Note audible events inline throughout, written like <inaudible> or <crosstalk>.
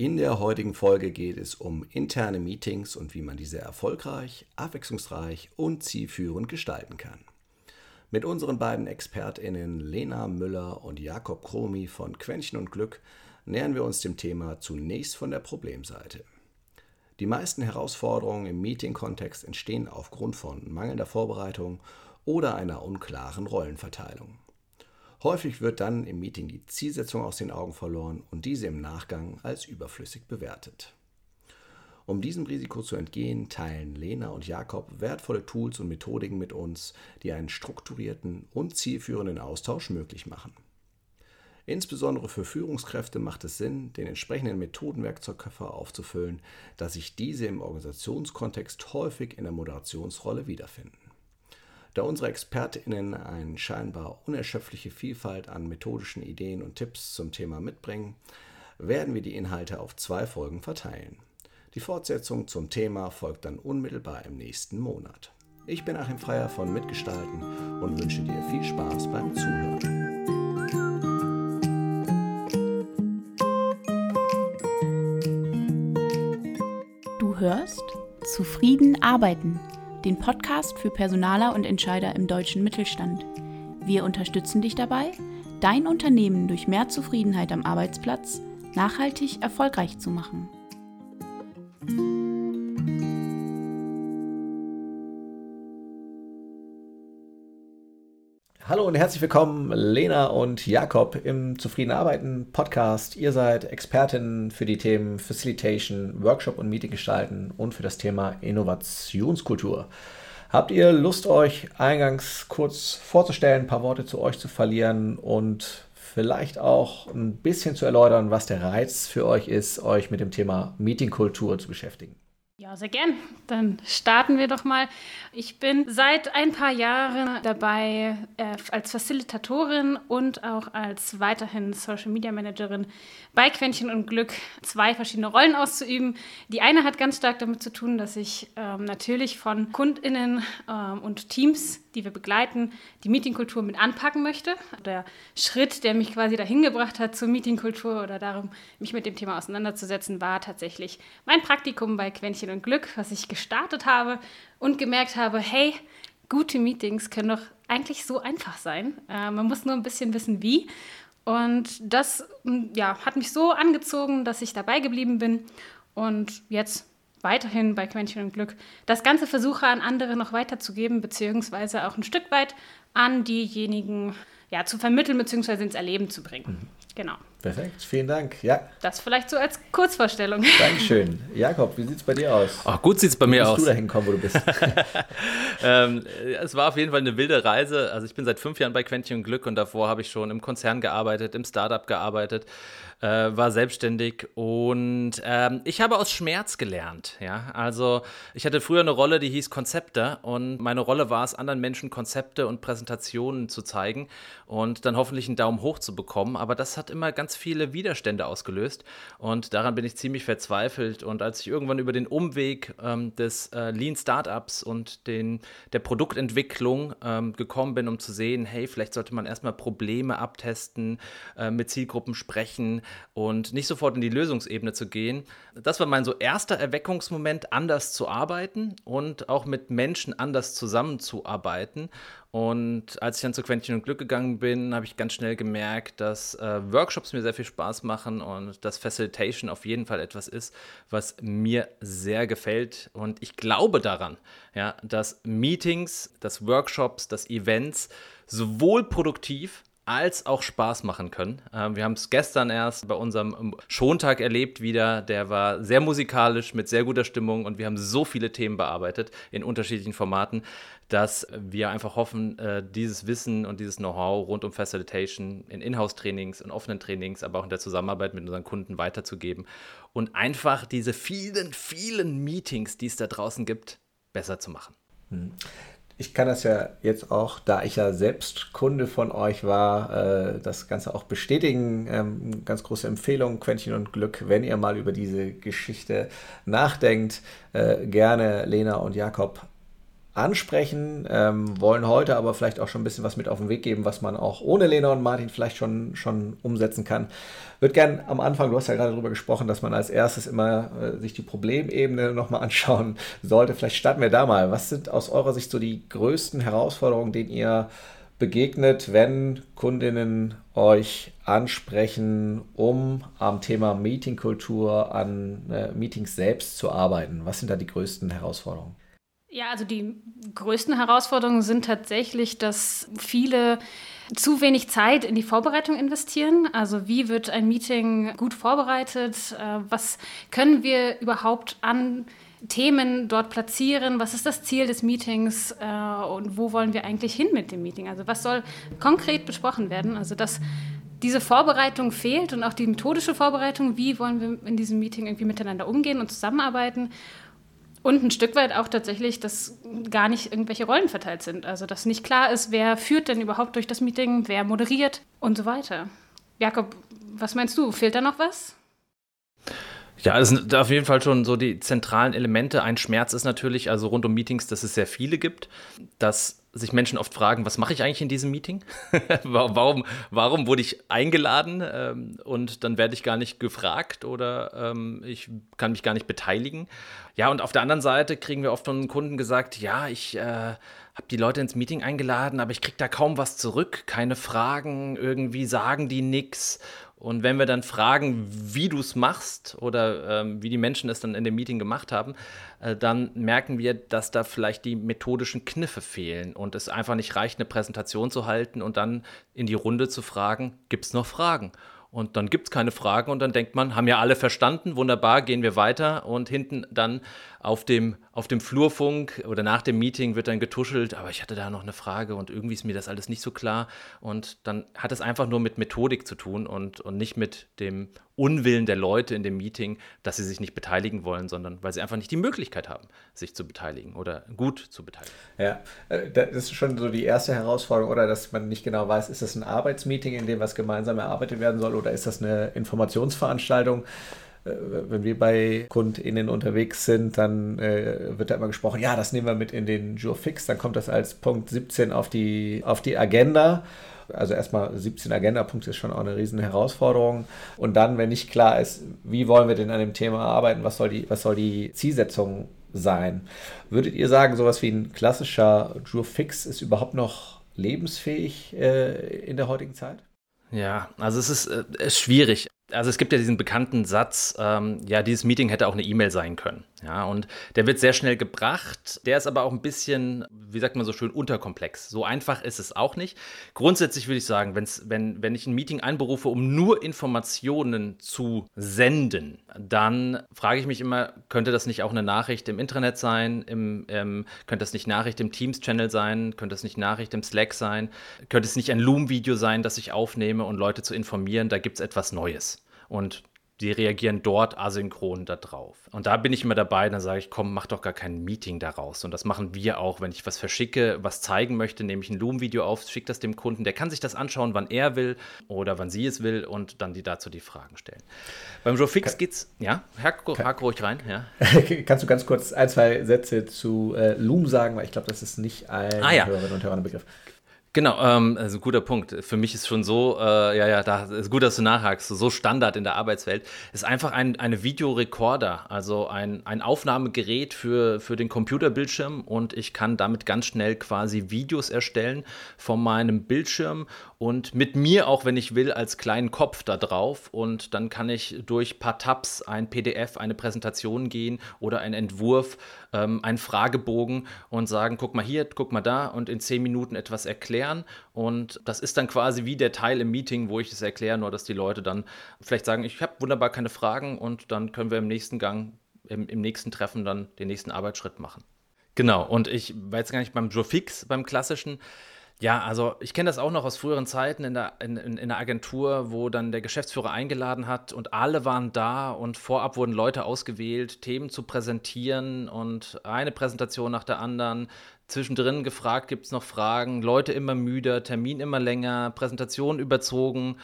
In der heutigen Folge geht es um interne Meetings und wie man diese erfolgreich, abwechslungsreich und zielführend gestalten kann. Mit unseren beiden ExpertInnen Lena Müller und Jakob Kromi von Quäntchen und Glück nähern wir uns dem Thema zunächst von der Problemseite. Die meisten Herausforderungen im Meeting-Kontext entstehen aufgrund von mangelnder Vorbereitung oder einer unklaren Rollenverteilung. Häufig wird dann im Meeting die Zielsetzung aus den Augen verloren und diese im Nachgang als überflüssig bewertet. Um diesem Risiko zu entgehen, teilen Lena und Jakob wertvolle Tools und Methodiken mit uns, die einen strukturierten und zielführenden Austausch möglich machen. Insbesondere für Führungskräfte macht es Sinn, den entsprechenden Methodenwerkzeugkoffer aufzufüllen, da sich diese im Organisationskontext häufig in der Moderationsrolle wiederfinden. Da unsere ExpertInnen eine scheinbar unerschöpfliche Vielfalt an methodischen Ideen und Tipps zum Thema mitbringen, werden wir die Inhalte auf zwei Folgen verteilen. Die Fortsetzung zum Thema folgt dann unmittelbar im nächsten Monat. Ich bin Achim Freier von Mitgestalten und wünsche dir viel Spaß beim Zuhören. Du hörst Zufrieden arbeiten den Podcast für Personaler und Entscheider im deutschen Mittelstand. Wir unterstützen dich dabei, dein Unternehmen durch mehr Zufriedenheit am Arbeitsplatz nachhaltig erfolgreich zu machen. Hallo und herzlich willkommen, Lena und Jakob im Zufrieden Arbeiten Podcast. Ihr seid Expertinnen für die Themen Facilitation, Workshop und Meeting gestalten und für das Thema Innovationskultur. Habt ihr Lust, euch eingangs kurz vorzustellen, ein paar Worte zu euch zu verlieren und vielleicht auch ein bisschen zu erläutern, was der Reiz für euch ist, euch mit dem Thema Meetingkultur zu beschäftigen? Ja, sehr gern. Dann starten wir doch mal. Ich bin seit ein paar Jahren dabei, äh, als Facilitatorin und auch als weiterhin Social Media Managerin bei Quäntchen und Glück zwei verschiedene Rollen auszuüben. Die eine hat ganz stark damit zu tun, dass ich ähm, natürlich von KundInnen ähm, und Teams, die wir begleiten, die Meetingkultur mit anpacken möchte. Der Schritt, der mich quasi dahin gebracht hat zur Meetingkultur oder darum, mich mit dem Thema auseinanderzusetzen, war tatsächlich mein Praktikum bei Quäntchen und Glück, was ich gestartet habe und gemerkt habe, hey, gute Meetings können doch eigentlich so einfach sein. Äh, man muss nur ein bisschen wissen, wie. Und das ja, hat mich so angezogen, dass ich dabei geblieben bin und jetzt weiterhin bei Quäntchen und Glück das Ganze versuche an andere noch weiterzugeben, beziehungsweise auch ein Stück weit an diejenigen ja, zu vermitteln, beziehungsweise ins Erleben zu bringen. Mhm. Genau. Perfekt, vielen Dank. Ja. Das vielleicht so als Kurzvorstellung. <laughs> Dankeschön. Jakob, wie sieht es bei dir aus? Ach, gut sieht es bei mir aus. Wie bist du dahin gekommen, wo du bist? <laughs> ähm, es war auf jeden Fall eine wilde Reise. Also ich bin seit fünf Jahren bei Quentchen und Glück und davor habe ich schon im Konzern gearbeitet, im Startup gearbeitet, äh, war selbstständig und ähm, ich habe aus Schmerz gelernt. Ja? Also ich hatte früher eine Rolle, die hieß Konzepte und meine Rolle war es, anderen Menschen Konzepte und Präsentationen zu zeigen und dann hoffentlich einen Daumen hoch zu bekommen. Aber das hat immer ganz viele Widerstände ausgelöst und daran bin ich ziemlich verzweifelt. Und als ich irgendwann über den Umweg ähm, des äh, Lean Startups und den, der Produktentwicklung ähm, gekommen bin, um zu sehen, hey, vielleicht sollte man erstmal Probleme abtesten, äh, mit Zielgruppen sprechen und nicht sofort in die Lösungsebene zu gehen. Das war mein so erster Erweckungsmoment, anders zu arbeiten und auch mit Menschen anders zusammenzuarbeiten. Und als ich dann zu Quentin und Glück gegangen bin, habe ich ganz schnell gemerkt, dass äh, Workshops mir sehr viel Spaß machen und dass Facilitation auf jeden Fall etwas ist, was mir sehr gefällt. Und ich glaube daran, ja, dass Meetings, dass Workshops, dass Events sowohl produktiv als auch Spaß machen können. Ähm, wir haben es gestern erst bei unserem ähm, Schontag erlebt wieder. Der war sehr musikalisch mit sehr guter Stimmung und wir haben so viele Themen bearbeitet in unterschiedlichen Formaten, dass wir einfach hoffen, äh, dieses Wissen und dieses Know-how rund um Facilitation in Inhouse-Trainings, in offenen Trainings, aber auch in der Zusammenarbeit mit unseren Kunden weiterzugeben und einfach diese vielen, vielen Meetings, die es da draußen gibt, besser zu machen. Hm ich kann das ja jetzt auch, da ich ja selbst Kunde von euch war, äh, das Ganze auch bestätigen. Ähm, ganz große Empfehlung, Quentin und Glück, wenn ihr mal über diese Geschichte nachdenkt, äh, gerne Lena und Jakob ansprechen, ähm, wollen heute aber vielleicht auch schon ein bisschen was mit auf den Weg geben, was man auch ohne Lena und Martin vielleicht schon, schon umsetzen kann. Würde gern am Anfang, du hast ja gerade darüber gesprochen, dass man als erstes immer äh, sich die Problemebene nochmal anschauen <laughs> sollte. Vielleicht starten wir da mal. Was sind aus eurer Sicht so die größten Herausforderungen, denen ihr begegnet, wenn Kundinnen euch ansprechen, um am Thema Meetingkultur, an äh, Meetings selbst zu arbeiten? Was sind da die größten Herausforderungen? Ja, also die größten Herausforderungen sind tatsächlich, dass viele zu wenig Zeit in die Vorbereitung investieren. Also wie wird ein Meeting gut vorbereitet? Äh, was können wir überhaupt an Themen dort platzieren? Was ist das Ziel des Meetings äh, und wo wollen wir eigentlich hin mit dem Meeting? Also was soll konkret besprochen werden? Also dass diese Vorbereitung fehlt und auch die methodische Vorbereitung, wie wollen wir in diesem Meeting irgendwie miteinander umgehen und zusammenarbeiten? Und ein Stück weit auch tatsächlich, dass gar nicht irgendwelche Rollen verteilt sind. Also, dass nicht klar ist, wer führt denn überhaupt durch das Meeting, wer moderiert und so weiter. Jakob, was meinst du? Fehlt da noch was? Ja, es sind auf jeden Fall schon so die zentralen Elemente. Ein Schmerz ist natürlich, also rund um Meetings, dass es sehr viele gibt, dass sich Menschen oft fragen, was mache ich eigentlich in diesem Meeting? <laughs> warum, warum wurde ich eingeladen ähm, und dann werde ich gar nicht gefragt oder ähm, ich kann mich gar nicht beteiligen? Ja, und auf der anderen Seite kriegen wir oft von Kunden gesagt, ja, ich äh, habe die Leute ins Meeting eingeladen, aber ich kriege da kaum was zurück, keine Fragen, irgendwie sagen die nichts und wenn wir dann fragen, wie du es machst oder ähm, wie die Menschen es dann in dem Meeting gemacht haben, äh, dann merken wir, dass da vielleicht die methodischen Kniffe fehlen und es einfach nicht reicht, eine Präsentation zu halten und dann in die Runde zu fragen, gibt es noch Fragen? Und dann gibt es keine Fragen und dann denkt man, haben ja alle verstanden, wunderbar, gehen wir weiter. Und hinten dann auf dem, auf dem Flurfunk oder nach dem Meeting wird dann getuschelt, aber ich hatte da noch eine Frage und irgendwie ist mir das alles nicht so klar. Und dann hat es einfach nur mit Methodik zu tun und, und nicht mit dem Unwillen der Leute in dem Meeting, dass sie sich nicht beteiligen wollen, sondern weil sie einfach nicht die Möglichkeit haben, sich zu beteiligen oder gut zu beteiligen. Ja, äh, das ist schon so die erste Herausforderung, oder dass man nicht genau weiß, ist das ein Arbeitsmeeting, in dem was gemeinsam erarbeitet werden soll, oder ist das eine Informationsveranstaltung? Wenn wir bei KundInnen unterwegs sind, dann äh, wird da immer gesprochen, ja, das nehmen wir mit in den Jurfix, dann kommt das als Punkt 17 auf die, auf die Agenda also erstmal 17 Agenda-Punkte ist schon auch eine riesen Herausforderung. Und dann, wenn nicht klar ist, wie wollen wir denn an dem Thema arbeiten, was soll die, was soll die Zielsetzung sein? Würdet ihr sagen, sowas wie ein klassischer Drew-Fix ist überhaupt noch lebensfähig äh, in der heutigen Zeit? Ja, also es ist, äh, ist schwierig also es gibt ja diesen bekannten Satz, ähm, ja, dieses Meeting hätte auch eine E-Mail sein können. Ja, und der wird sehr schnell gebracht. Der ist aber auch ein bisschen, wie sagt man so schön, unterkomplex. So einfach ist es auch nicht. Grundsätzlich würde ich sagen, wenn's, wenn, wenn ich ein Meeting einberufe, um nur Informationen zu senden, dann frage ich mich immer, könnte das nicht auch eine Nachricht im Intranet sein? Im, ähm, könnte das nicht Nachricht im Teams-Channel sein? Könnte das nicht Nachricht im Slack sein? Könnte es nicht ein Loom-Video sein, das ich aufnehme und Leute zu informieren, da gibt es etwas Neues? und die reagieren dort asynchron darauf. Und da bin ich immer dabei, dann sage ich, komm, mach doch gar kein Meeting daraus. Und das machen wir auch, wenn ich was verschicke, was zeigen möchte, nehme ich ein Loom-Video auf, schicke das dem Kunden, der kann sich das anschauen, wann er will oder wann sie es will und dann die dazu die Fragen stellen. Beim Joe Fix geht's, ja, hack, hack ruhig rein, ja. <laughs> Kannst du ganz kurz ein, zwei Sätze zu äh, Loom sagen, weil ich glaube, das ist nicht allen ah, ja. Hörerinnen und Hörern ein Begriff. Genau, ähm, also guter Punkt. Für mich ist schon so, äh, ja, ja, da ist gut, dass du nachhakst, so Standard in der Arbeitswelt. Ist einfach ein eine Videorekorder, also ein, ein Aufnahmegerät für, für den Computerbildschirm und ich kann damit ganz schnell quasi Videos erstellen von meinem Bildschirm und mit mir auch, wenn ich will, als kleinen Kopf da drauf. Und dann kann ich durch ein paar Tabs ein PDF, eine Präsentation gehen oder einen Entwurf, ähm, einen Fragebogen und sagen, guck mal hier, guck mal da und in zehn Minuten etwas erklären. Und das ist dann quasi wie der Teil im Meeting, wo ich es erkläre, nur dass die Leute dann vielleicht sagen, ich habe wunderbar keine Fragen und dann können wir im nächsten Gang, im, im nächsten Treffen dann den nächsten Arbeitsschritt machen. Genau, und ich war jetzt gar nicht beim Joe Fix, beim klassischen. Ja, also ich kenne das auch noch aus früheren Zeiten in der, in, in, der Agentur, wo dann der Geschäftsführer eingeladen hat und alle waren da und vorab wurden Leute ausgewählt, Themen zu präsentieren und eine Präsentation nach der anderen. Zwischendrin gefragt, gibt es noch Fragen, Leute immer müder, Termin immer länger, Präsentation überzogen.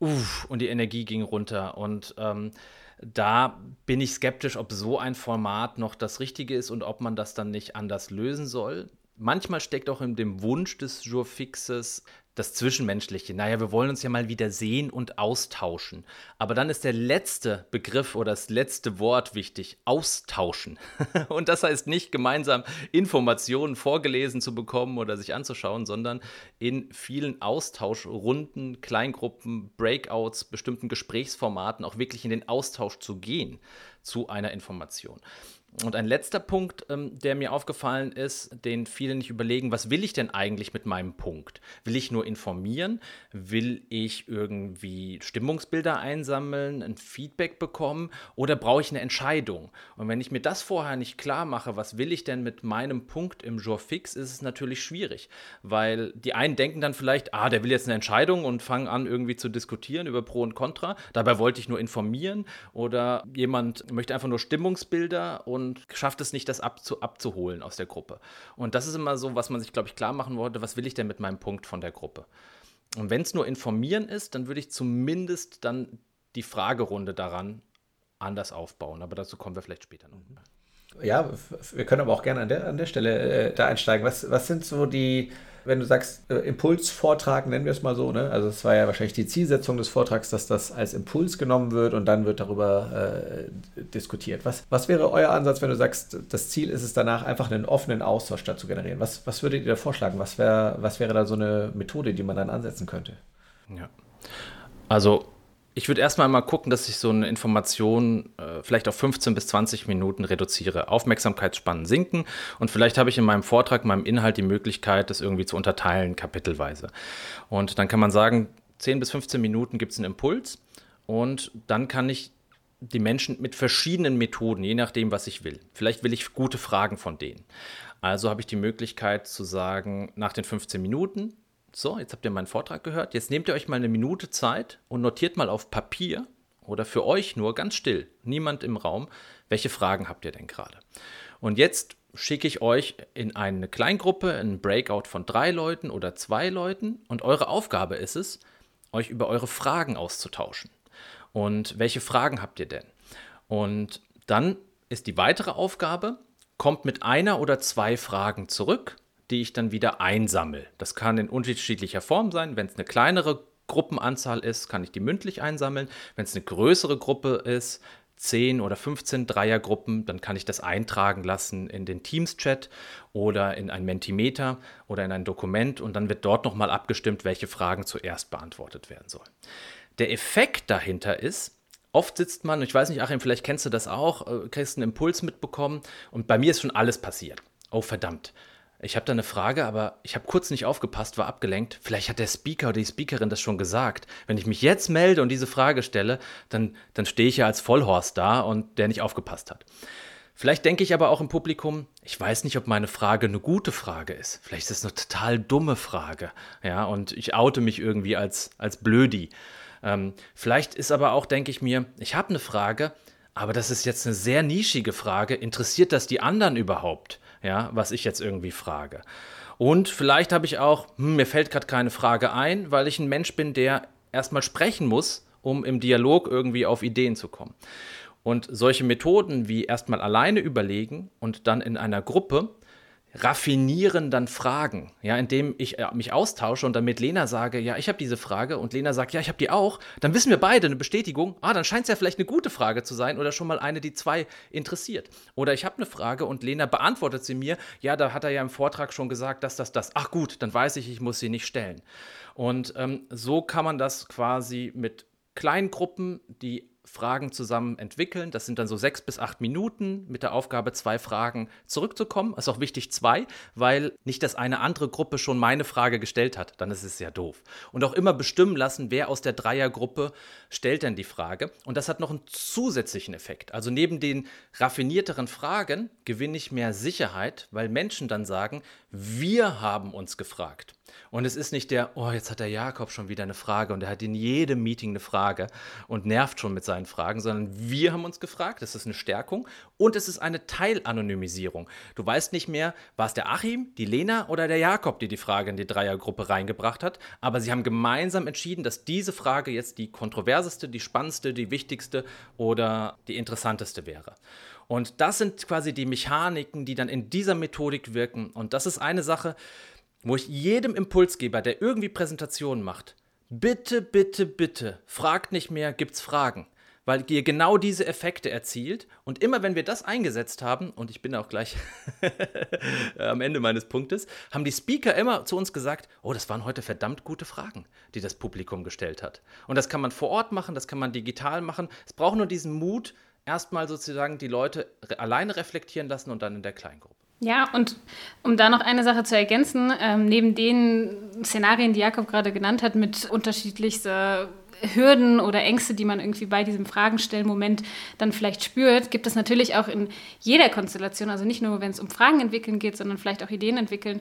Uff, und die Energie ging runter. Und ähm, da bin ich skeptisch, ob so ein Format noch das Richtige ist und ob man das dann nicht anders lösen soll. Manchmal steckt auch in dem Wunsch des Jurfixes das Zwischenmenschliche. Naja, wir wollen uns ja mal wieder sehen und austauschen. Aber dann ist der letzte Begriff oder das letzte Wort wichtig, austauschen. <laughs> und das heißt nicht gemeinsam Informationen vorgelesen zu bekommen oder sich anzuschauen, sondern in vielen Austauschrunden, Kleingruppen, Breakouts, bestimmten Gesprächsformaten auch wirklich in den Austausch zu gehen zu einer Information. Und ein letzter Punkt, ähm, der mir aufgefallen ist, den viele nicht überlegen, was will ich denn eigentlich mit meinem Punkt? Will ich nur informieren? Will ich irgendwie Stimmungsbilder einsammeln, ein Feedback bekommen oder brauche ich eine Entscheidung? Und wenn ich mir das vorher nicht klar mache, was will ich denn mit meinem Punkt im Jour fix, ist es natürlich schwierig, weil die einen denken dann vielleicht, ah, der will jetzt eine Entscheidung und fangen an irgendwie zu diskutieren über Pro und Contra. Dabei wollte ich nur informieren oder jemand möchte einfach nur Stimmungsbilder und und schafft es nicht, das abzu abzuholen aus der Gruppe. Und das ist immer so, was man sich, glaube ich, klar machen wollte, was will ich denn mit meinem Punkt von der Gruppe? Und wenn es nur informieren ist, dann würde ich zumindest dann die Fragerunde daran anders aufbauen. Aber dazu kommen wir vielleicht später noch. Ja, wir können aber auch gerne an der, an der Stelle äh, da einsteigen. Was, was sind so die, wenn du sagst, äh, Impulsvortrag, nennen wir es mal so, ne? Also es war ja wahrscheinlich die Zielsetzung des Vortrags, dass das als Impuls genommen wird und dann wird darüber äh, diskutiert. Was, was wäre euer Ansatz, wenn du sagst, das Ziel ist es danach, einfach einen offenen Austausch da zu generieren? Was, was würdet ihr da vorschlagen? Was, wär, was wäre da so eine Methode, die man dann ansetzen könnte? Ja. Also ich würde erstmal mal gucken, dass ich so eine Information äh, vielleicht auf 15 bis 20 Minuten reduziere. Aufmerksamkeitsspannen sinken und vielleicht habe ich in meinem Vortrag, in meinem Inhalt die Möglichkeit, das irgendwie zu unterteilen, kapitelweise. Und dann kann man sagen, 10 bis 15 Minuten gibt es einen Impuls und dann kann ich die Menschen mit verschiedenen Methoden, je nachdem, was ich will. Vielleicht will ich gute Fragen von denen. Also habe ich die Möglichkeit zu sagen, nach den 15 Minuten so, jetzt habt ihr meinen Vortrag gehört. Jetzt nehmt ihr euch mal eine Minute Zeit und notiert mal auf Papier oder für euch nur ganz still, niemand im Raum, welche Fragen habt ihr denn gerade? Und jetzt schicke ich euch in eine Kleingruppe, in einen Breakout von drei Leuten oder zwei Leuten und eure Aufgabe ist es, euch über eure Fragen auszutauschen. Und welche Fragen habt ihr denn? Und dann ist die weitere Aufgabe, kommt mit einer oder zwei Fragen zurück die ich dann wieder einsammle. Das kann in unterschiedlicher Form sein. Wenn es eine kleinere Gruppenanzahl ist, kann ich die mündlich einsammeln. Wenn es eine größere Gruppe ist, 10 oder 15 Dreiergruppen, dann kann ich das eintragen lassen in den Teams-Chat oder in ein Mentimeter oder in ein Dokument und dann wird dort nochmal abgestimmt, welche Fragen zuerst beantwortet werden sollen. Der Effekt dahinter ist, oft sitzt man, ich weiß nicht, Achim, vielleicht kennst du das auch, äh, kriegst einen Impuls mitbekommen und bei mir ist schon alles passiert. Oh verdammt, ich habe da eine Frage, aber ich habe kurz nicht aufgepasst, war abgelenkt. Vielleicht hat der Speaker oder die Speakerin das schon gesagt. Wenn ich mich jetzt melde und diese Frage stelle, dann, dann stehe ich ja als Vollhorst da und der nicht aufgepasst hat. Vielleicht denke ich aber auch im Publikum, ich weiß nicht, ob meine Frage eine gute Frage ist. Vielleicht ist es eine total dumme Frage. Ja, und ich oute mich irgendwie als, als Blödi. Ähm, vielleicht ist aber auch, denke ich mir, ich habe eine Frage, aber das ist jetzt eine sehr nischige Frage. Interessiert das die anderen überhaupt? Ja, was ich jetzt irgendwie frage. Und vielleicht habe ich auch, hm, mir fällt gerade keine Frage ein, weil ich ein Mensch bin, der erstmal sprechen muss, um im Dialog irgendwie auf Ideen zu kommen. Und solche Methoden wie erstmal alleine überlegen und dann in einer Gruppe raffinieren dann Fragen, ja, indem ich äh, mich austausche und dann mit Lena sage, ja, ich habe diese Frage. Und Lena sagt, ja, ich habe die auch, dann wissen wir beide eine Bestätigung, ah, dann scheint es ja vielleicht eine gute Frage zu sein oder schon mal eine, die zwei interessiert. Oder ich habe eine Frage und Lena beantwortet sie mir, ja, da hat er ja im Vortrag schon gesagt, dass das, das, ach gut, dann weiß ich, ich muss sie nicht stellen. Und ähm, so kann man das quasi mit kleinen Gruppen, die Fragen zusammen entwickeln. Das sind dann so sechs bis acht Minuten mit der Aufgabe, zwei Fragen zurückzukommen. Ist auch wichtig zwei, weil nicht, dass eine andere Gruppe schon meine Frage gestellt hat. Dann ist es ja doof. Und auch immer bestimmen lassen, wer aus der Dreiergruppe stellt denn die Frage. Und das hat noch einen zusätzlichen Effekt. Also neben den raffinierteren Fragen gewinne ich mehr Sicherheit, weil Menschen dann sagen, wir haben uns gefragt. Und es ist nicht der, oh, jetzt hat der Jakob schon wieder eine Frage und er hat in jedem Meeting eine Frage und nervt schon mit seinen Fragen, sondern wir haben uns gefragt, das ist eine Stärkung und es ist eine Teilanonymisierung. Du weißt nicht mehr, war es der Achim, die Lena oder der Jakob, die die Frage in die Dreiergruppe reingebracht hat, aber sie haben gemeinsam entschieden, dass diese Frage jetzt die kontroverseste, die spannendste, die wichtigste oder die interessanteste wäre. Und das sind quasi die Mechaniken, die dann in dieser Methodik wirken. Und das ist eine Sache, wo ich jedem Impulsgeber, der irgendwie Präsentationen macht, bitte, bitte, bitte, fragt nicht mehr, gibt's Fragen. Weil ihr genau diese Effekte erzielt. Und immer wenn wir das eingesetzt haben, und ich bin auch gleich <laughs> am Ende meines Punktes, haben die Speaker immer zu uns gesagt, oh, das waren heute verdammt gute Fragen, die das Publikum gestellt hat. Und das kann man vor Ort machen, das kann man digital machen. Es braucht nur diesen Mut, erstmal sozusagen die Leute alleine reflektieren lassen und dann in der Kleingruppe. Ja, und um da noch eine Sache zu ergänzen, ähm, neben den Szenarien, die Jakob gerade genannt hat, mit unterschiedlichster Hürden oder Ängste, die man irgendwie bei diesem Fragenstellmoment dann vielleicht spürt, gibt es natürlich auch in jeder Konstellation, also nicht nur, wenn es um Fragen entwickeln geht, sondern vielleicht auch Ideen entwickeln,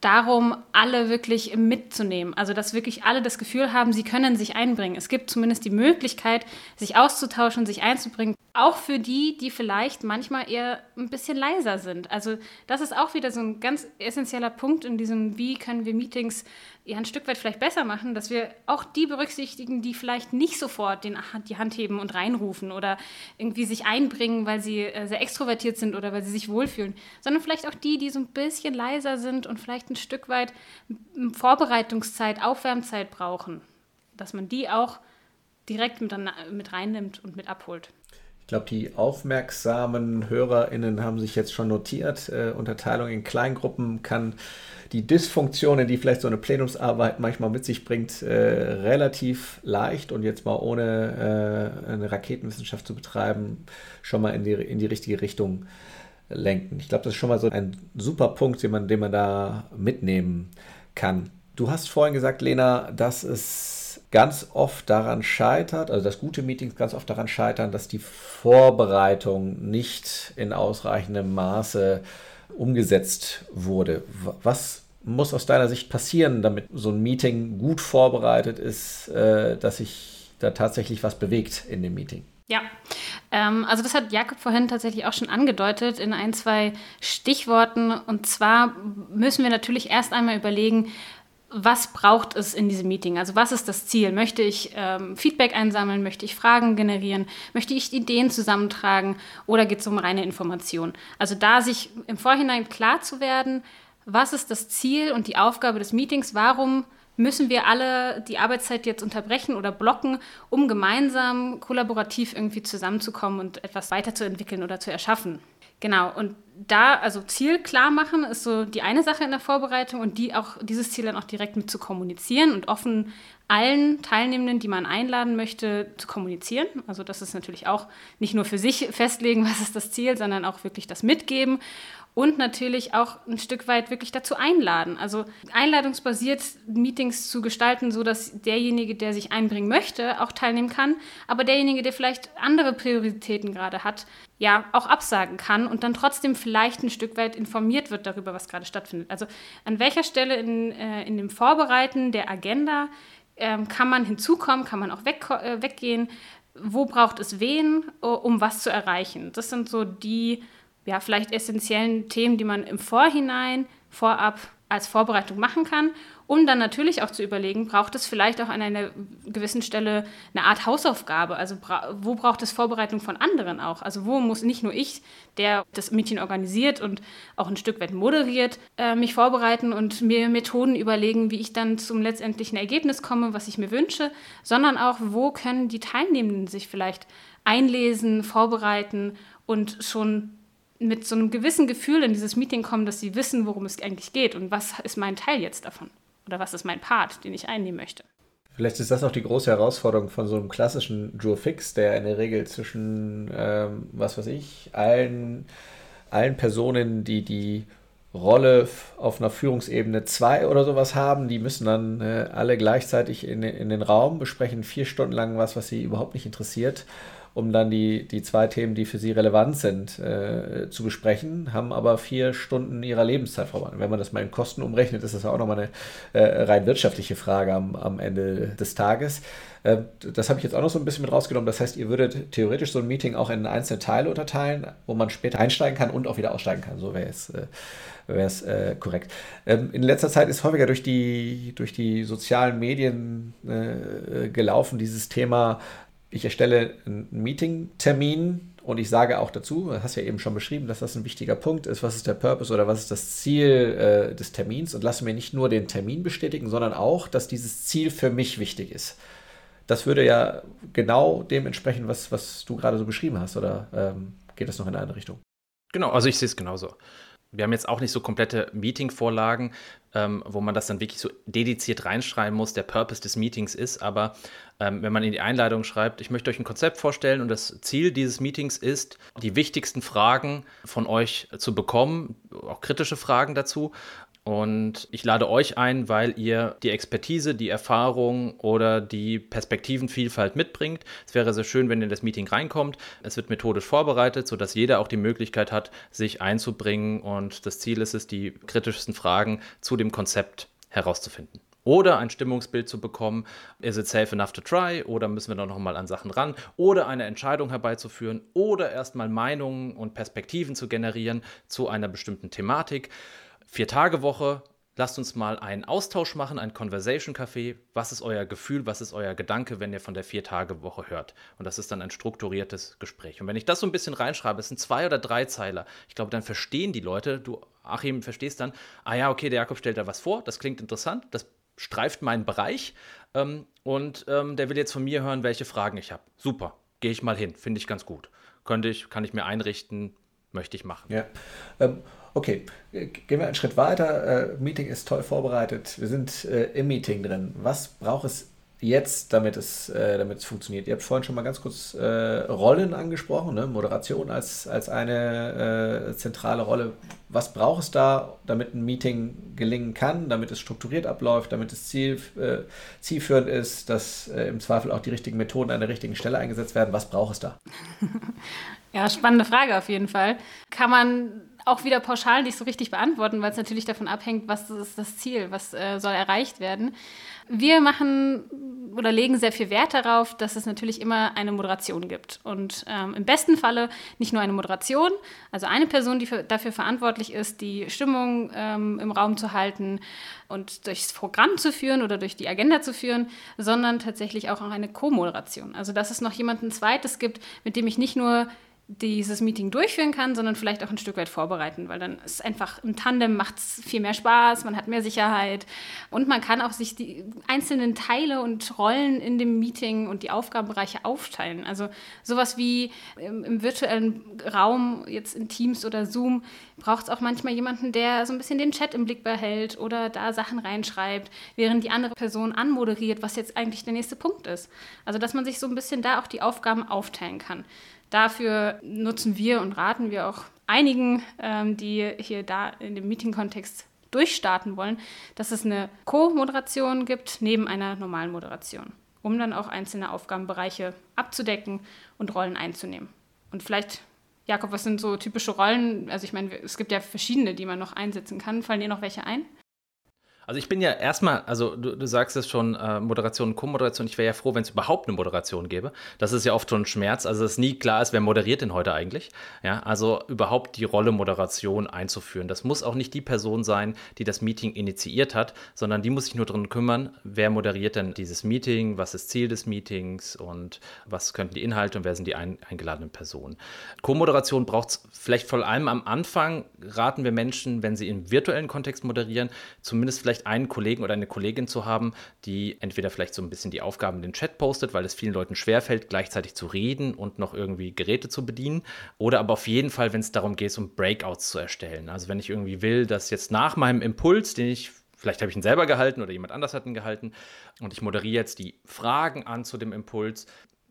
darum, alle wirklich mitzunehmen. Also, dass wirklich alle das Gefühl haben, sie können sich einbringen. Es gibt zumindest die Möglichkeit, sich auszutauschen, sich einzubringen. Auch für die, die vielleicht manchmal eher ein bisschen leiser sind. Also, das ist auch wieder so ein ganz essentieller Punkt in diesem, wie können wir Meetings ja ein Stück weit vielleicht besser machen, dass wir auch die berücksichtigen, die vielleicht nicht sofort den, die Hand heben und reinrufen oder irgendwie sich einbringen, weil sie äh, sehr extrovertiert sind oder weil sie sich wohlfühlen, sondern vielleicht auch die, die so ein bisschen leiser sind und vielleicht ein Stück weit Vorbereitungszeit, Aufwärmzeit brauchen, dass man die auch direkt mit, mit reinnimmt und mit abholt. Ich glaube, die aufmerksamen HörerInnen haben sich jetzt schon notiert. Äh, Unterteilung in Kleingruppen kann die Dysfunktionen, die vielleicht so eine Plenumsarbeit manchmal mit sich bringt, äh, relativ leicht und jetzt mal ohne äh, eine Raketenwissenschaft zu betreiben, schon mal in die, in die richtige Richtung lenken. Ich glaube, das ist schon mal so ein super Punkt, den man, den man da mitnehmen kann. Du hast vorhin gesagt, Lena, dass es ganz oft daran scheitert, also dass gute Meetings ganz oft daran scheitern, dass die Vorbereitung nicht in ausreichendem Maße umgesetzt wurde. Was muss aus deiner Sicht passieren, damit so ein Meeting gut vorbereitet ist, äh, dass sich da tatsächlich was bewegt in dem Meeting? Ja, ähm, also das hat Jakob vorhin tatsächlich auch schon angedeutet in ein, zwei Stichworten. Und zwar müssen wir natürlich erst einmal überlegen, was braucht es in diesem Meeting? Also was ist das Ziel? Möchte ich ähm, Feedback einsammeln? Möchte ich Fragen generieren? Möchte ich Ideen zusammentragen? Oder geht es um reine Information? Also da sich im Vorhinein klar zu werden, was ist das Ziel und die Aufgabe des Meetings? Warum müssen wir alle die Arbeitszeit jetzt unterbrechen oder blocken, um gemeinsam kollaborativ irgendwie zusammenzukommen und etwas weiterzuentwickeln oder zu erschaffen? Genau, und da, also Ziel klar machen, ist so die eine Sache in der Vorbereitung und die auch, dieses Ziel dann auch direkt mit zu kommunizieren und offen allen Teilnehmenden, die man einladen möchte, zu kommunizieren. Also das ist natürlich auch nicht nur für sich festlegen, <laughs> was ist das Ziel, sondern auch wirklich das Mitgeben und natürlich auch ein Stück weit wirklich dazu einladen. Also einladungsbasiert Meetings zu gestalten, so dass derjenige, der sich einbringen möchte, auch teilnehmen kann, aber derjenige, der vielleicht andere Prioritäten gerade hat, ja auch absagen kann und dann trotzdem vielleicht ein Stück weit informiert wird darüber, was gerade stattfindet. Also an welcher Stelle in, äh, in dem Vorbereiten der Agenda ähm, kann man hinzukommen, kann man auch weg, äh, weggehen, wo braucht es wen, um was zu erreichen. Das sind so die ja, vielleicht essentiellen Themen, die man im Vorhinein, vorab als Vorbereitung machen kann, um dann natürlich auch zu überlegen, braucht es vielleicht auch an einer gewissen Stelle eine Art Hausaufgabe? Also wo braucht es Vorbereitung von anderen auch? Also wo muss nicht nur ich, der das Meeting organisiert und auch ein Stück weit moderiert, äh, mich vorbereiten und mir Methoden überlegen, wie ich dann zum letztendlichen Ergebnis komme, was ich mir wünsche, sondern auch, wo können die Teilnehmenden sich vielleicht einlesen, vorbereiten und schon mit so einem gewissen Gefühl in dieses Meeting kommen, dass sie wissen, worum es eigentlich geht und was ist mein Teil jetzt davon oder was ist mein Part, den ich einnehmen möchte. Vielleicht ist das auch die große Herausforderung von so einem klassischen Jour Fix, der in der Regel zwischen, ähm, was weiß ich, allen, allen Personen, die die Rolle auf einer Führungsebene 2 oder sowas haben, die müssen dann äh, alle gleichzeitig in, in den Raum besprechen, vier Stunden lang was, was sie überhaupt nicht interessiert um dann die, die zwei Themen, die für sie relevant sind, äh, zu besprechen, haben aber vier Stunden ihrer Lebenszeit verbracht. Wenn man das mal in Kosten umrechnet, ist das ja auch nochmal eine äh, rein wirtschaftliche Frage am, am Ende des Tages. Äh, das habe ich jetzt auch noch so ein bisschen mit rausgenommen. Das heißt, ihr würdet theoretisch so ein Meeting auch in einzelne Teile unterteilen, wo man später einsteigen kann und auch wieder aussteigen kann. So wäre es, äh, wäre es äh, korrekt. Ähm, in letzter Zeit ist häufiger durch die, durch die sozialen Medien äh, gelaufen, dieses Thema, ich erstelle einen Meeting-Termin und ich sage auch dazu, du hast ja eben schon beschrieben, dass das ein wichtiger Punkt ist, was ist der Purpose oder was ist das Ziel äh, des Termins und lasse mir nicht nur den Termin bestätigen, sondern auch, dass dieses Ziel für mich wichtig ist. Das würde ja genau dem entsprechen, was, was du gerade so beschrieben hast, oder ähm, geht das noch in eine andere Richtung? Genau, also ich sehe es genauso wir haben jetzt auch nicht so komplette Meeting-Vorlagen, ähm, wo man das dann wirklich so dediziert reinschreiben muss, der Purpose des Meetings ist. Aber ähm, wenn man in die Einleitung schreibt, ich möchte euch ein Konzept vorstellen und das Ziel dieses Meetings ist, die wichtigsten Fragen von euch zu bekommen, auch kritische Fragen dazu, und ich lade euch ein, weil ihr die Expertise, die Erfahrung oder die Perspektivenvielfalt mitbringt. Es wäre sehr schön, wenn ihr in das Meeting reinkommt. Es wird methodisch vorbereitet, sodass jeder auch die Möglichkeit hat, sich einzubringen. Und das Ziel ist es, die kritischsten Fragen zu dem Konzept herauszufinden. Oder ein Stimmungsbild zu bekommen, is it safe enough to try? Oder müssen wir da nochmal an Sachen ran? Oder eine Entscheidung herbeizuführen? Oder erstmal Meinungen und Perspektiven zu generieren zu einer bestimmten Thematik. Vier-Tage-Woche, lasst uns mal einen Austausch machen, ein Conversation Café. Was ist euer Gefühl, was ist euer Gedanke, wenn ihr von der Vier-Tage-Woche hört? Und das ist dann ein strukturiertes Gespräch. Und wenn ich das so ein bisschen reinschreibe, es sind zwei oder drei Zeiler, ich glaube, dann verstehen die Leute, du, Achim, verstehst dann, ah ja, okay, der Jakob stellt da was vor, das klingt interessant, das streift meinen Bereich ähm, und ähm, der will jetzt von mir hören, welche Fragen ich habe. Super, gehe ich mal hin, finde ich ganz gut. Könnte ich, kann ich mir einrichten, möchte ich machen. Ja. Ähm, Okay, gehen wir einen Schritt weiter. Äh, Meeting ist toll vorbereitet. Wir sind äh, im Meeting drin. Was braucht es jetzt, damit es, äh, damit es funktioniert? Ihr habt vorhin schon mal ganz kurz äh, Rollen angesprochen, ne? Moderation als, als eine äh, zentrale Rolle. Was braucht es da, damit ein Meeting gelingen kann, damit es strukturiert abläuft, damit es ziel, äh, zielführend ist, dass im Zweifel auch die richtigen Methoden an der richtigen Stelle eingesetzt werden? Was braucht es da? <laughs> ja, spannende Frage auf jeden Fall. Kann man auch wieder pauschal nicht so richtig beantworten, weil es natürlich davon abhängt, was ist das Ziel, was äh, soll erreicht werden. Wir machen oder legen sehr viel Wert darauf, dass es natürlich immer eine Moderation gibt. Und ähm, im besten Falle nicht nur eine Moderation, also eine Person, die für, dafür verantwortlich ist, die Stimmung ähm, im Raum zu halten und durchs Programm zu führen oder durch die Agenda zu führen, sondern tatsächlich auch eine Co-Moderation. Also dass es noch jemanden zweites gibt, mit dem ich nicht nur dieses Meeting durchführen kann, sondern vielleicht auch ein Stück weit vorbereiten, weil dann ist einfach im Tandem macht es viel mehr Spaß, man hat mehr Sicherheit und man kann auch sich die einzelnen Teile und Rollen in dem Meeting und die Aufgabenbereiche aufteilen. Also sowas wie im, im virtuellen Raum, jetzt in Teams oder Zoom, braucht es auch manchmal jemanden, der so ein bisschen den Chat im Blick behält oder da Sachen reinschreibt, während die andere Person anmoderiert, was jetzt eigentlich der nächste Punkt ist. Also dass man sich so ein bisschen da auch die Aufgaben aufteilen kann. Dafür nutzen wir und raten wir auch einigen, ähm, die hier da in dem Meeting-Kontext durchstarten wollen, dass es eine Co-Moderation gibt neben einer normalen Moderation, um dann auch einzelne Aufgabenbereiche abzudecken und Rollen einzunehmen. Und vielleicht, Jakob, was sind so typische Rollen? Also ich meine, es gibt ja verschiedene, die man noch einsetzen kann. Fallen dir noch welche ein? Also ich bin ja erstmal, also du, du sagst es schon, äh, Moderation und Co-Moderation, ich wäre ja froh, wenn es überhaupt eine Moderation gäbe. Das ist ja oft schon ein Schmerz, also dass nie klar ist, wer moderiert denn heute eigentlich. Ja, also überhaupt die Rolle Moderation einzuführen. Das muss auch nicht die Person sein, die das Meeting initiiert hat, sondern die muss sich nur darum kümmern, wer moderiert denn dieses Meeting, was ist Ziel des Meetings und was könnten die Inhalte und wer sind die ein, eingeladenen Personen. Co-Moderation braucht es vielleicht vor allem am Anfang, raten wir Menschen, wenn sie im virtuellen Kontext moderieren, zumindest vielleicht vielleicht einen Kollegen oder eine Kollegin zu haben, die entweder vielleicht so ein bisschen die Aufgaben in den Chat postet, weil es vielen Leuten schwerfällt, gleichzeitig zu reden und noch irgendwie Geräte zu bedienen. Oder aber auf jeden Fall, wenn es darum geht, um Breakouts zu erstellen. Also wenn ich irgendwie will, dass jetzt nach meinem Impuls, den ich Vielleicht habe ich ihn selber gehalten oder jemand anders hat ihn gehalten. Und ich moderiere jetzt die Fragen an zu dem Impuls.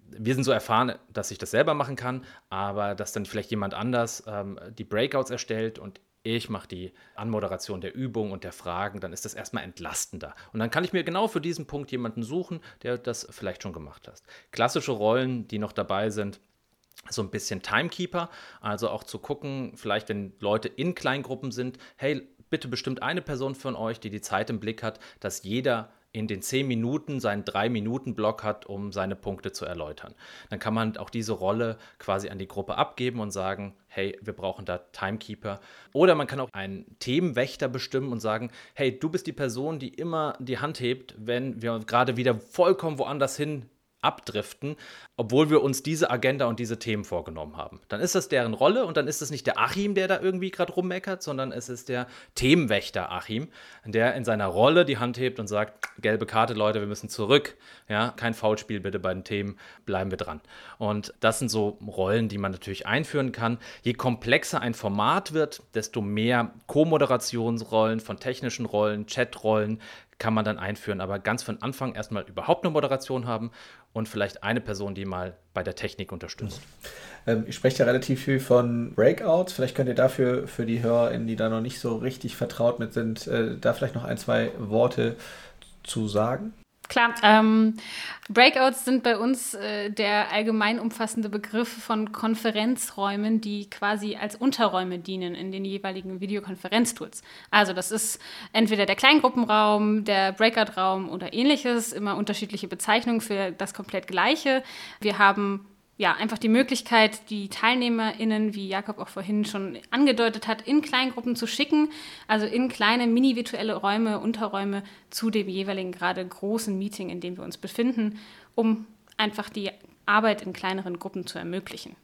Wir sind so erfahren, dass ich das selber machen kann, aber dass dann vielleicht jemand anders ähm, die Breakouts erstellt und ich mache die Anmoderation der Übung und der Fragen, dann ist das erstmal entlastender. Und dann kann ich mir genau für diesen Punkt jemanden suchen, der das vielleicht schon gemacht hat. Klassische Rollen, die noch dabei sind, so ein bisschen Timekeeper, also auch zu gucken, vielleicht wenn Leute in Kleingruppen sind, hey, bitte bestimmt eine Person von euch, die die Zeit im Blick hat, dass jeder in den zehn Minuten seinen drei Minuten Block hat, um seine Punkte zu erläutern. Dann kann man auch diese Rolle quasi an die Gruppe abgeben und sagen, hey, wir brauchen da Timekeeper. Oder man kann auch einen Themenwächter bestimmen und sagen, hey, du bist die Person, die immer die Hand hebt, wenn wir gerade wieder vollkommen woanders hin abdriften, obwohl wir uns diese Agenda und diese Themen vorgenommen haben. Dann ist das deren Rolle und dann ist es nicht der Achim, der da irgendwie gerade rummeckert, sondern es ist der Themenwächter Achim, der in seiner Rolle die Hand hebt und sagt, gelbe Karte, Leute, wir müssen zurück. Ja, kein Foulspiel bitte bei den Themen, bleiben wir dran. Und das sind so Rollen, die man natürlich einführen kann. Je komplexer ein Format wird, desto mehr Co-Moderationsrollen von technischen Rollen, Chatrollen kann man dann einführen, aber ganz von Anfang erstmal überhaupt eine Moderation haben und vielleicht eine Person, die mal bei der Technik unterstützt. Ähm, ich spreche ja relativ viel von Breakouts. Vielleicht könnt ihr dafür für die HörerInnen, die da noch nicht so richtig vertraut mit sind, äh, da vielleicht noch ein, zwei Worte zu sagen. Klar, ähm, Breakouts sind bei uns äh, der allgemein umfassende Begriff von Konferenzräumen, die quasi als Unterräume dienen in den jeweiligen Videokonferenztools. Also das ist entweder der Kleingruppenraum, der Breakout-Raum oder ähnliches, immer unterschiedliche Bezeichnungen für das komplett gleiche. Wir haben ja, einfach die Möglichkeit, die TeilnehmerInnen, wie Jakob auch vorhin schon angedeutet hat, in Kleingruppen zu schicken, also in kleine mini-virtuelle Räume, Unterräume zu dem jeweiligen gerade großen Meeting, in dem wir uns befinden, um einfach die Arbeit in kleineren Gruppen zu ermöglichen.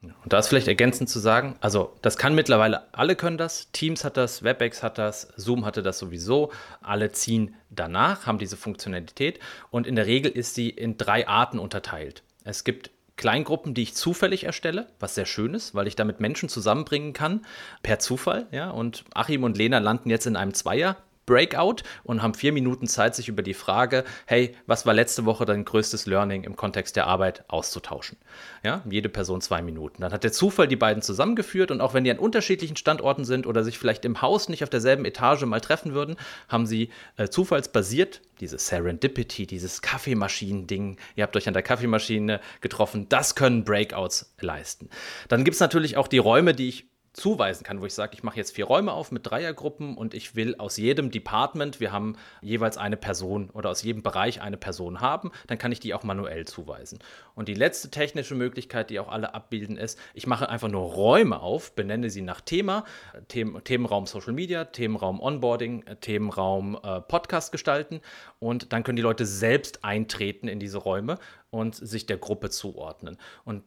Und da ist vielleicht ergänzend zu sagen, also das kann mittlerweile, alle können das, Teams hat das, WebEx hat das, Zoom hatte das sowieso, alle ziehen danach, haben diese Funktionalität und in der Regel ist sie in drei Arten unterteilt. Es gibt Kleingruppen, die ich zufällig erstelle, was sehr schön ist, weil ich damit Menschen zusammenbringen kann, per Zufall. Ja? Und Achim und Lena landen jetzt in einem Zweier Breakout und haben vier Minuten Zeit, sich über die Frage, hey, was war letzte Woche dein größtes Learning im Kontext der Arbeit auszutauschen? Ja, jede Person zwei Minuten. Dann hat der Zufall die beiden zusammengeführt und auch wenn die an unterschiedlichen Standorten sind oder sich vielleicht im Haus nicht auf derselben Etage mal treffen würden, haben sie äh, zufallsbasiert diese Serendipity, dieses Kaffeemaschinen-Ding, ihr habt euch an der Kaffeemaschine getroffen, das können Breakouts leisten. Dann gibt es natürlich auch die Räume, die ich zuweisen kann, wo ich sage, ich mache jetzt vier Räume auf mit Dreiergruppen und ich will aus jedem Department, wir haben jeweils eine Person oder aus jedem Bereich eine Person haben, dann kann ich die auch manuell zuweisen. Und die letzte technische Möglichkeit, die auch alle abbilden, ist, ich mache einfach nur Räume auf, benenne sie nach Thema, Them Themenraum Social Media, Themenraum Onboarding, Themenraum äh, Podcast gestalten und dann können die Leute selbst eintreten in diese Räume und sich der Gruppe zuordnen. Und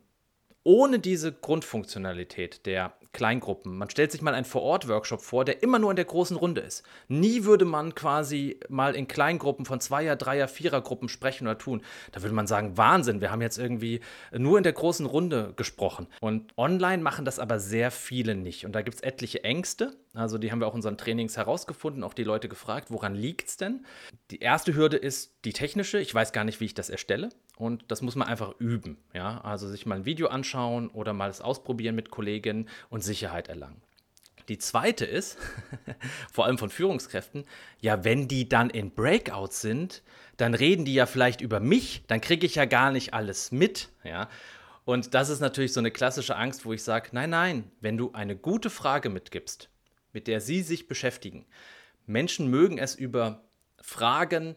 ohne diese Grundfunktionalität der Kleingruppen. Man stellt sich mal einen Vor-Ort-Workshop vor, der immer nur in der großen Runde ist. Nie würde man quasi mal in Kleingruppen von Zweier-, Dreier-, Vierer-Gruppen sprechen oder tun. Da würde man sagen, Wahnsinn, wir haben jetzt irgendwie nur in der großen Runde gesprochen. Und online machen das aber sehr viele nicht. Und da gibt es etliche Ängste. Also die haben wir auch in unseren Trainings herausgefunden, auch die Leute gefragt, woran liegt es denn? Die erste Hürde ist die technische. Ich weiß gar nicht, wie ich das erstelle. Und das muss man einfach üben. Ja? Also sich mal ein Video anschauen oder mal das ausprobieren mit Kolleginnen und Sicherheit erlangen. Die zweite ist, <laughs> vor allem von Führungskräften, ja, wenn die dann in Breakouts sind, dann reden die ja vielleicht über mich, dann kriege ich ja gar nicht alles mit. Ja? Und das ist natürlich so eine klassische Angst, wo ich sage, nein, nein, wenn du eine gute Frage mitgibst, mit der sie sich beschäftigen, Menschen mögen es über Fragen,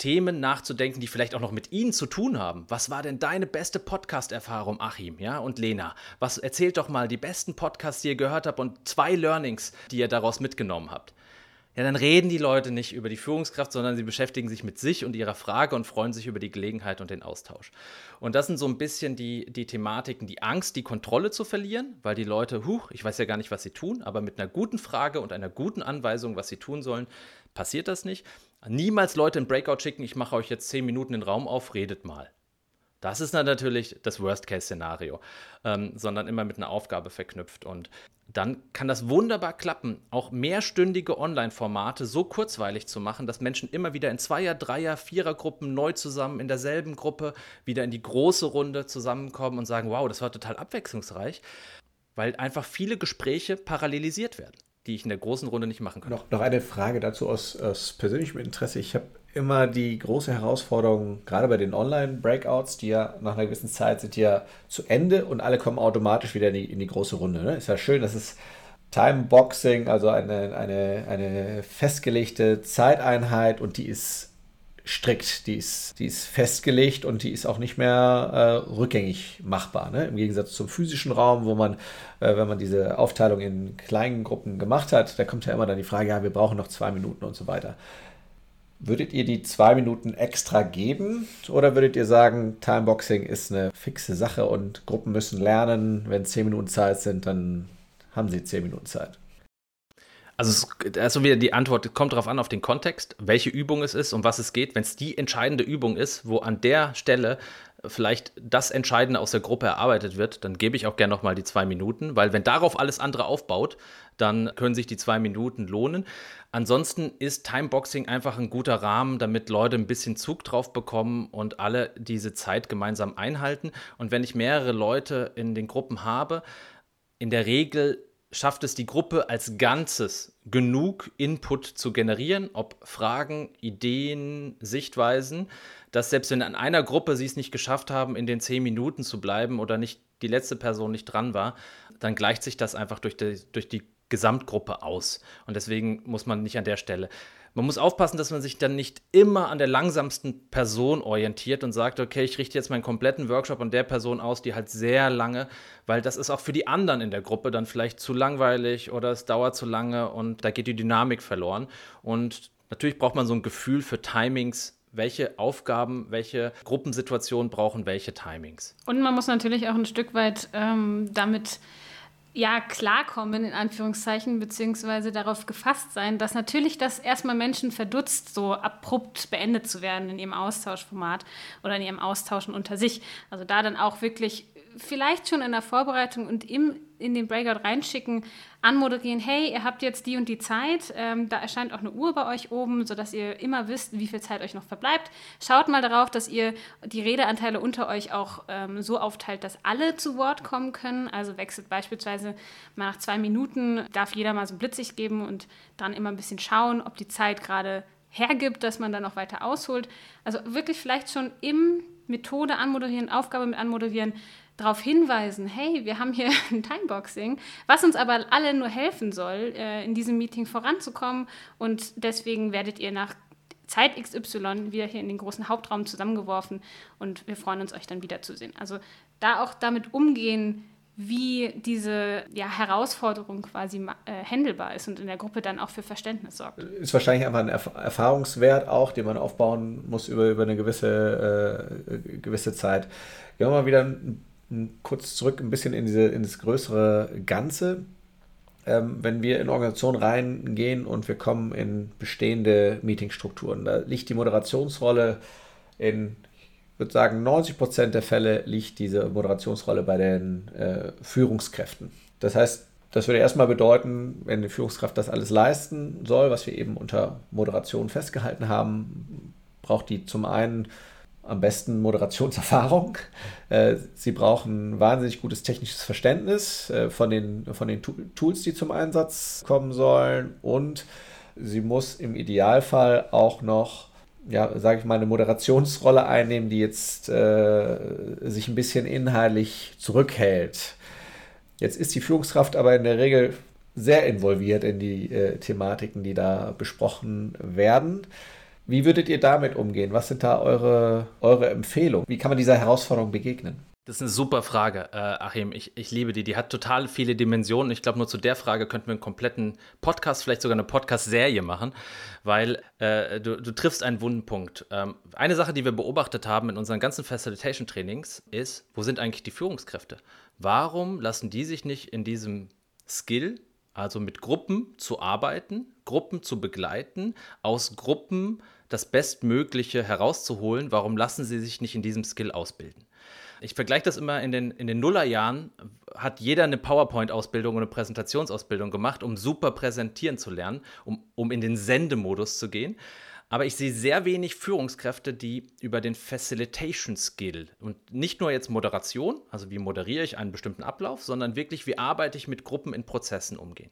Themen nachzudenken, die vielleicht auch noch mit Ihnen zu tun haben. Was war denn deine beste Podcast-Erfahrung, Achim, ja, und Lena? Was erzählt doch mal die besten Podcasts, die ihr gehört habt und zwei Learnings, die ihr daraus mitgenommen habt. Ja, dann reden die Leute nicht über die Führungskraft, sondern sie beschäftigen sich mit sich und ihrer Frage und freuen sich über die Gelegenheit und den Austausch. Und das sind so ein bisschen die, die Thematiken, die Angst, die Kontrolle zu verlieren, weil die Leute, huch, ich weiß ja gar nicht, was sie tun, aber mit einer guten Frage und einer guten Anweisung, was sie tun sollen, passiert das nicht. Niemals Leute in Breakout schicken, ich mache euch jetzt zehn Minuten den Raum auf, redet mal. Das ist natürlich das Worst-Case-Szenario, ähm, sondern immer mit einer Aufgabe verknüpft. Und dann kann das wunderbar klappen, auch mehrstündige Online-Formate so kurzweilig zu machen, dass Menschen immer wieder in Zweier-, Dreier-, Vierer-Gruppen neu zusammen in derselben Gruppe wieder in die große Runde zusammenkommen und sagen, wow, das war total abwechslungsreich, weil einfach viele Gespräche parallelisiert werden die ich in der großen Runde nicht machen kann. Noch, noch eine Frage dazu aus, aus persönlichem Interesse. Ich habe immer die große Herausforderung, gerade bei den Online-Breakouts, die ja nach einer gewissen Zeit sind ja zu Ende und alle kommen automatisch wieder in die, in die große Runde. Ne? Ist ja schön, dass es Timeboxing, also eine, eine, eine festgelegte Zeiteinheit und die ist strikt, die ist, die ist festgelegt und die ist auch nicht mehr äh, rückgängig machbar. Ne? Im Gegensatz zum physischen Raum, wo man, äh, wenn man diese Aufteilung in kleinen Gruppen gemacht hat, da kommt ja immer dann die Frage, ja, wir brauchen noch zwei Minuten und so weiter. Würdet ihr die zwei Minuten extra geben oder würdet ihr sagen, Timeboxing ist eine fixe Sache und Gruppen müssen lernen, wenn zehn Minuten Zeit sind, dann haben sie zehn Minuten Zeit? Also da ist so wieder die Antwort, kommt darauf an, auf den Kontext, welche Übung es ist, um was es geht. Wenn es die entscheidende Übung ist, wo an der Stelle vielleicht das Entscheidende aus der Gruppe erarbeitet wird, dann gebe ich auch gerne nochmal die zwei Minuten, weil wenn darauf alles andere aufbaut, dann können sich die zwei Minuten lohnen. Ansonsten ist Timeboxing einfach ein guter Rahmen, damit Leute ein bisschen Zug drauf bekommen und alle diese Zeit gemeinsam einhalten. Und wenn ich mehrere Leute in den Gruppen habe, in der Regel schafft es die Gruppe als Ganzes genug Input zu generieren, ob Fragen, Ideen, Sichtweisen, dass selbst wenn an einer Gruppe sie es nicht geschafft haben, in den zehn Minuten zu bleiben oder nicht die letzte Person nicht dran war, dann gleicht sich das einfach durch die, durch die Gesamtgruppe aus. Und deswegen muss man nicht an der Stelle man muss aufpassen, dass man sich dann nicht immer an der langsamsten Person orientiert und sagt, okay, ich richte jetzt meinen kompletten Workshop an der Person aus, die halt sehr lange, weil das ist auch für die anderen in der Gruppe dann vielleicht zu langweilig oder es dauert zu lange und da geht die Dynamik verloren. Und natürlich braucht man so ein Gefühl für Timings, welche Aufgaben, welche Gruppensituationen brauchen welche Timings. Und man muss natürlich auch ein Stück weit ähm, damit ja, klarkommen, in Anführungszeichen, beziehungsweise darauf gefasst sein, dass natürlich das erstmal Menschen verdutzt, so abrupt beendet zu werden in ihrem Austauschformat oder in ihrem Austauschen unter sich. Also da dann auch wirklich vielleicht schon in der Vorbereitung und im, in den Breakout reinschicken, anmoderieren, hey, ihr habt jetzt die und die Zeit, ähm, da erscheint auch eine Uhr bei euch oben, sodass ihr immer wisst, wie viel Zeit euch noch verbleibt. Schaut mal darauf, dass ihr die Redeanteile unter euch auch ähm, so aufteilt, dass alle zu Wort kommen können. Also wechselt beispielsweise mal nach zwei Minuten, darf jeder mal so blitzig geben und dann immer ein bisschen schauen, ob die Zeit gerade hergibt, dass man dann noch weiter ausholt. Also wirklich vielleicht schon im Methode anmoderieren, Aufgabe mit anmoderieren, darauf hinweisen, hey, wir haben hier <laughs> ein Timeboxing, was uns aber alle nur helfen soll, äh, in diesem Meeting voranzukommen. Und deswegen werdet ihr nach Zeit XY wieder hier in den großen Hauptraum zusammengeworfen und wir freuen uns, euch dann wiederzusehen. Also da auch damit umgehen, wie diese ja, Herausforderung quasi äh, handelbar ist und in der Gruppe dann auch für Verständnis sorgt. Ist wahrscheinlich einfach ein Erf Erfahrungswert auch, den man aufbauen muss über, über eine gewisse, äh, gewisse Zeit. Gehen wir mal wieder ein kurz zurück ein bisschen in, diese, in größere Ganze. Ähm, wenn wir in Organisationen reingehen und wir kommen in bestehende Meetingstrukturen, da liegt die Moderationsrolle in, ich würde sagen, 90 Prozent der Fälle liegt diese Moderationsrolle bei den äh, Führungskräften. Das heißt, das würde erstmal bedeuten, wenn die Führungskraft das alles leisten soll, was wir eben unter Moderation festgehalten haben, braucht die zum einen am besten Moderationserfahrung. Äh, sie brauchen wahnsinnig gutes technisches Verständnis äh, von den, von den Tools, die zum Einsatz kommen sollen. Und sie muss im Idealfall auch noch, ja, sage ich mal, eine Moderationsrolle einnehmen, die jetzt äh, sich ein bisschen inhaltlich zurückhält. Jetzt ist die Führungskraft aber in der Regel sehr involviert in die äh, Thematiken, die da besprochen werden. Wie würdet ihr damit umgehen? Was sind da eure, eure Empfehlungen? Wie kann man dieser Herausforderung begegnen? Das ist eine super Frage, äh, Achim. Ich, ich liebe die. Die hat total viele Dimensionen. Ich glaube, nur zu der Frage könnten wir einen kompletten Podcast, vielleicht sogar eine Podcast-Serie machen, weil äh, du, du, triffst einen wunden Punkt. Ähm, eine Sache, die wir beobachtet haben in unseren ganzen Facilitation-Trainings, ist, wo sind eigentlich die Führungskräfte? Warum lassen die sich nicht in diesem Skill, also mit Gruppen zu arbeiten, Gruppen zu begleiten, aus Gruppen das Bestmögliche herauszuholen, warum lassen sie sich nicht in diesem Skill ausbilden? Ich vergleiche das immer in den, in den Nullerjahren, hat jeder eine PowerPoint-Ausbildung und eine Präsentationsausbildung gemacht, um super präsentieren zu lernen, um, um in den Sendemodus zu gehen. Aber ich sehe sehr wenig Führungskräfte, die über den Facilitation Skill und nicht nur jetzt Moderation, also wie moderiere ich einen bestimmten Ablauf, sondern wirklich, wie arbeite ich mit Gruppen in Prozessen umgehen.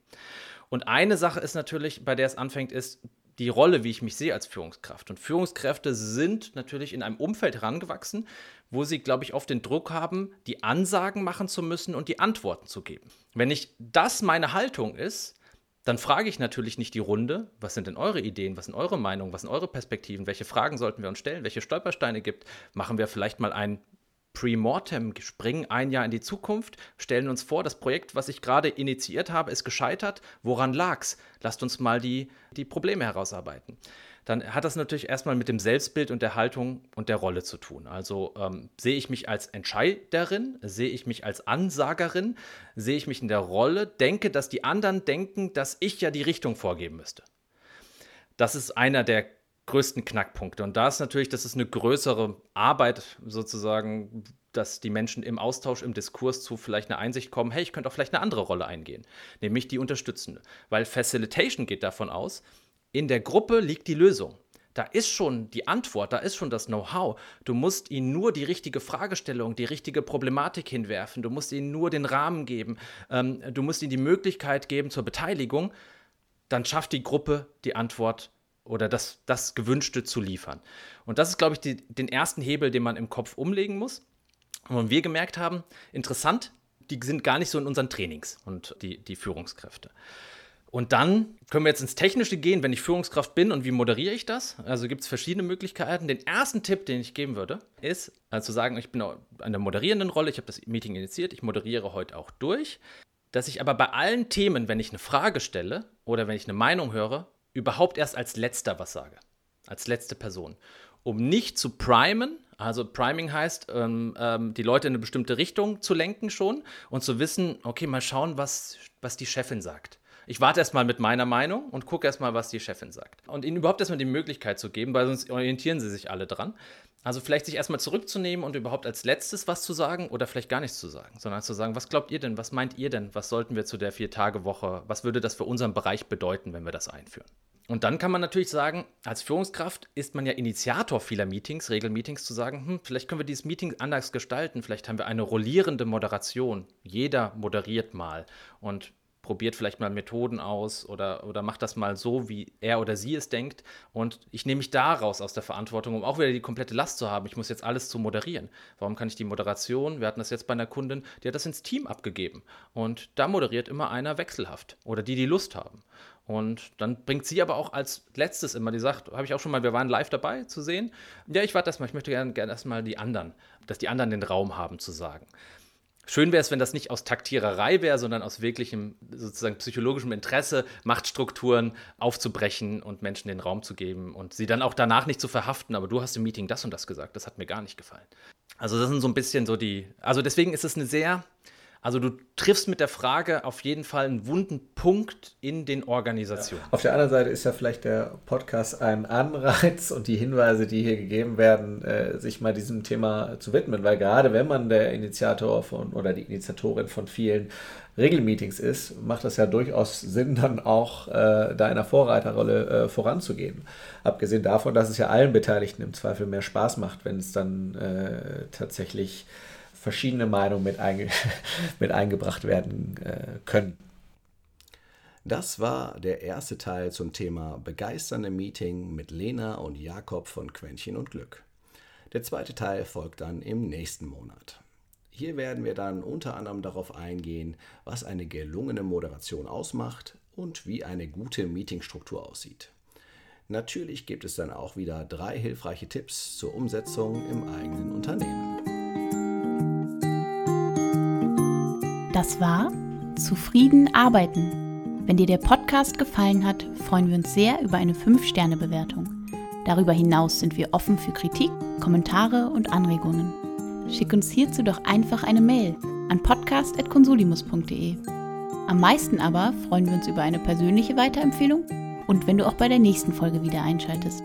Und eine Sache ist natürlich, bei der es anfängt, ist, die Rolle, wie ich mich sehe als Führungskraft. Und Führungskräfte sind natürlich in einem Umfeld herangewachsen, wo sie, glaube ich, oft den Druck haben, die Ansagen machen zu müssen und die Antworten zu geben. Wenn ich das meine Haltung ist, dann frage ich natürlich nicht die Runde, was sind denn eure Ideen, was sind eure Meinungen, was sind eure Perspektiven, welche Fragen sollten wir uns stellen, welche Stolpersteine gibt. Machen wir vielleicht mal ein Pre-Mortem, springen ein Jahr in die Zukunft, stellen uns vor, das Projekt, was ich gerade initiiert habe, ist gescheitert. Woran lag's? Lasst uns mal die, die Probleme herausarbeiten dann hat das natürlich erstmal mit dem Selbstbild und der Haltung und der Rolle zu tun. Also ähm, sehe ich mich als Entscheiderin, sehe ich mich als Ansagerin, sehe ich mich in der Rolle, denke, dass die anderen denken, dass ich ja die Richtung vorgeben müsste. Das ist einer der größten Knackpunkte. Und da ist natürlich, das ist eine größere Arbeit sozusagen, dass die Menschen im Austausch, im Diskurs zu vielleicht einer Einsicht kommen, hey, ich könnte auch vielleicht eine andere Rolle eingehen, nämlich die unterstützende. Weil Facilitation geht davon aus, in der Gruppe liegt die Lösung. Da ist schon die Antwort, da ist schon das Know-how. Du musst ihnen nur die richtige Fragestellung, die richtige Problematik hinwerfen. Du musst ihnen nur den Rahmen geben. Ähm, du musst ihnen die Möglichkeit geben zur Beteiligung. Dann schafft die Gruppe die Antwort oder das, das Gewünschte zu liefern. Und das ist, glaube ich, die, den ersten Hebel, den man im Kopf umlegen muss. Und wir gemerkt haben, interessant, die sind gar nicht so in unseren Trainings und die, die Führungskräfte. Und dann können wir jetzt ins Technische gehen, wenn ich Führungskraft bin und wie moderiere ich das? Also gibt es verschiedene Möglichkeiten. Den ersten Tipp, den ich geben würde, ist also zu sagen, ich bin an der moderierenden Rolle, ich habe das Meeting initiiert, ich moderiere heute auch durch, dass ich aber bei allen Themen, wenn ich eine Frage stelle oder wenn ich eine Meinung höre, überhaupt erst als letzter was sage, als letzte Person, um nicht zu primen, also Priming heißt, ähm, ähm, die Leute in eine bestimmte Richtung zu lenken schon und zu wissen, okay, mal schauen, was, was die Chefin sagt. Ich warte erstmal mit meiner Meinung und gucke erstmal, was die Chefin sagt. Und ihnen überhaupt erstmal die Möglichkeit zu geben, weil sonst orientieren sie sich alle dran. Also vielleicht sich erstmal zurückzunehmen und überhaupt als letztes was zu sagen oder vielleicht gar nichts zu sagen, sondern zu sagen, was glaubt ihr denn, was meint ihr denn, was sollten wir zu der Vier-Tage-Woche, was würde das für unseren Bereich bedeuten, wenn wir das einführen? Und dann kann man natürlich sagen, als Führungskraft ist man ja Initiator vieler Meetings, Regelmeetings, zu sagen, hm, vielleicht können wir dieses Meeting anders gestalten, vielleicht haben wir eine rollierende Moderation. Jeder moderiert mal. Und probiert vielleicht mal Methoden aus oder, oder macht das mal so, wie er oder sie es denkt. Und ich nehme mich daraus aus der Verantwortung, um auch wieder die komplette Last zu haben. Ich muss jetzt alles zu moderieren. Warum kann ich die Moderation, wir hatten das jetzt bei einer Kundin, die hat das ins Team abgegeben. Und da moderiert immer einer wechselhaft oder die, die Lust haben. Und dann bringt sie aber auch als letztes immer, die sagt, habe ich auch schon mal, wir waren live dabei zu sehen. Ja, ich warte erstmal, ich möchte gerne gern erstmal die anderen, dass die anderen den Raum haben zu sagen. Schön wäre es, wenn das nicht aus Taktiererei wäre, sondern aus wirklichem sozusagen psychologischem Interesse, Machtstrukturen aufzubrechen und Menschen den Raum zu geben und sie dann auch danach nicht zu verhaften. Aber du hast im Meeting das und das gesagt, das hat mir gar nicht gefallen. Also das sind so ein bisschen so die, also deswegen ist es eine sehr, also du triffst mit der Frage auf jeden Fall einen wunden Punkt in den Organisationen. Ja. Auf der anderen Seite ist ja vielleicht der Podcast ein Anreiz und die Hinweise, die hier gegeben werden, äh, sich mal diesem Thema zu widmen, weil gerade wenn man der Initiator von oder die Initiatorin von vielen Regelmeetings ist, macht das ja durchaus Sinn, dann auch äh, da in der Vorreiterrolle äh, voranzugehen. Abgesehen davon, dass es ja allen Beteiligten im Zweifel mehr Spaß macht, wenn es dann äh, tatsächlich verschiedene Meinungen mit, einge <laughs> mit eingebracht werden äh, können. Das war der erste Teil zum Thema begeisternde Meeting mit Lena und Jakob von Quäntchen und Glück. Der zweite Teil folgt dann im nächsten Monat. Hier werden wir dann unter anderem darauf eingehen, was eine gelungene Moderation ausmacht und wie eine gute Meetingstruktur aussieht. Natürlich gibt es dann auch wieder drei hilfreiche Tipps zur Umsetzung im eigenen Unternehmen. Das war Zufrieden arbeiten. Wenn dir der Podcast gefallen hat, freuen wir uns sehr über eine 5-Sterne-Bewertung. Darüber hinaus sind wir offen für Kritik, Kommentare und Anregungen. Schick uns hierzu doch einfach eine Mail an podcast.consulimus.de. Am meisten aber freuen wir uns über eine persönliche Weiterempfehlung und wenn du auch bei der nächsten Folge wieder einschaltest.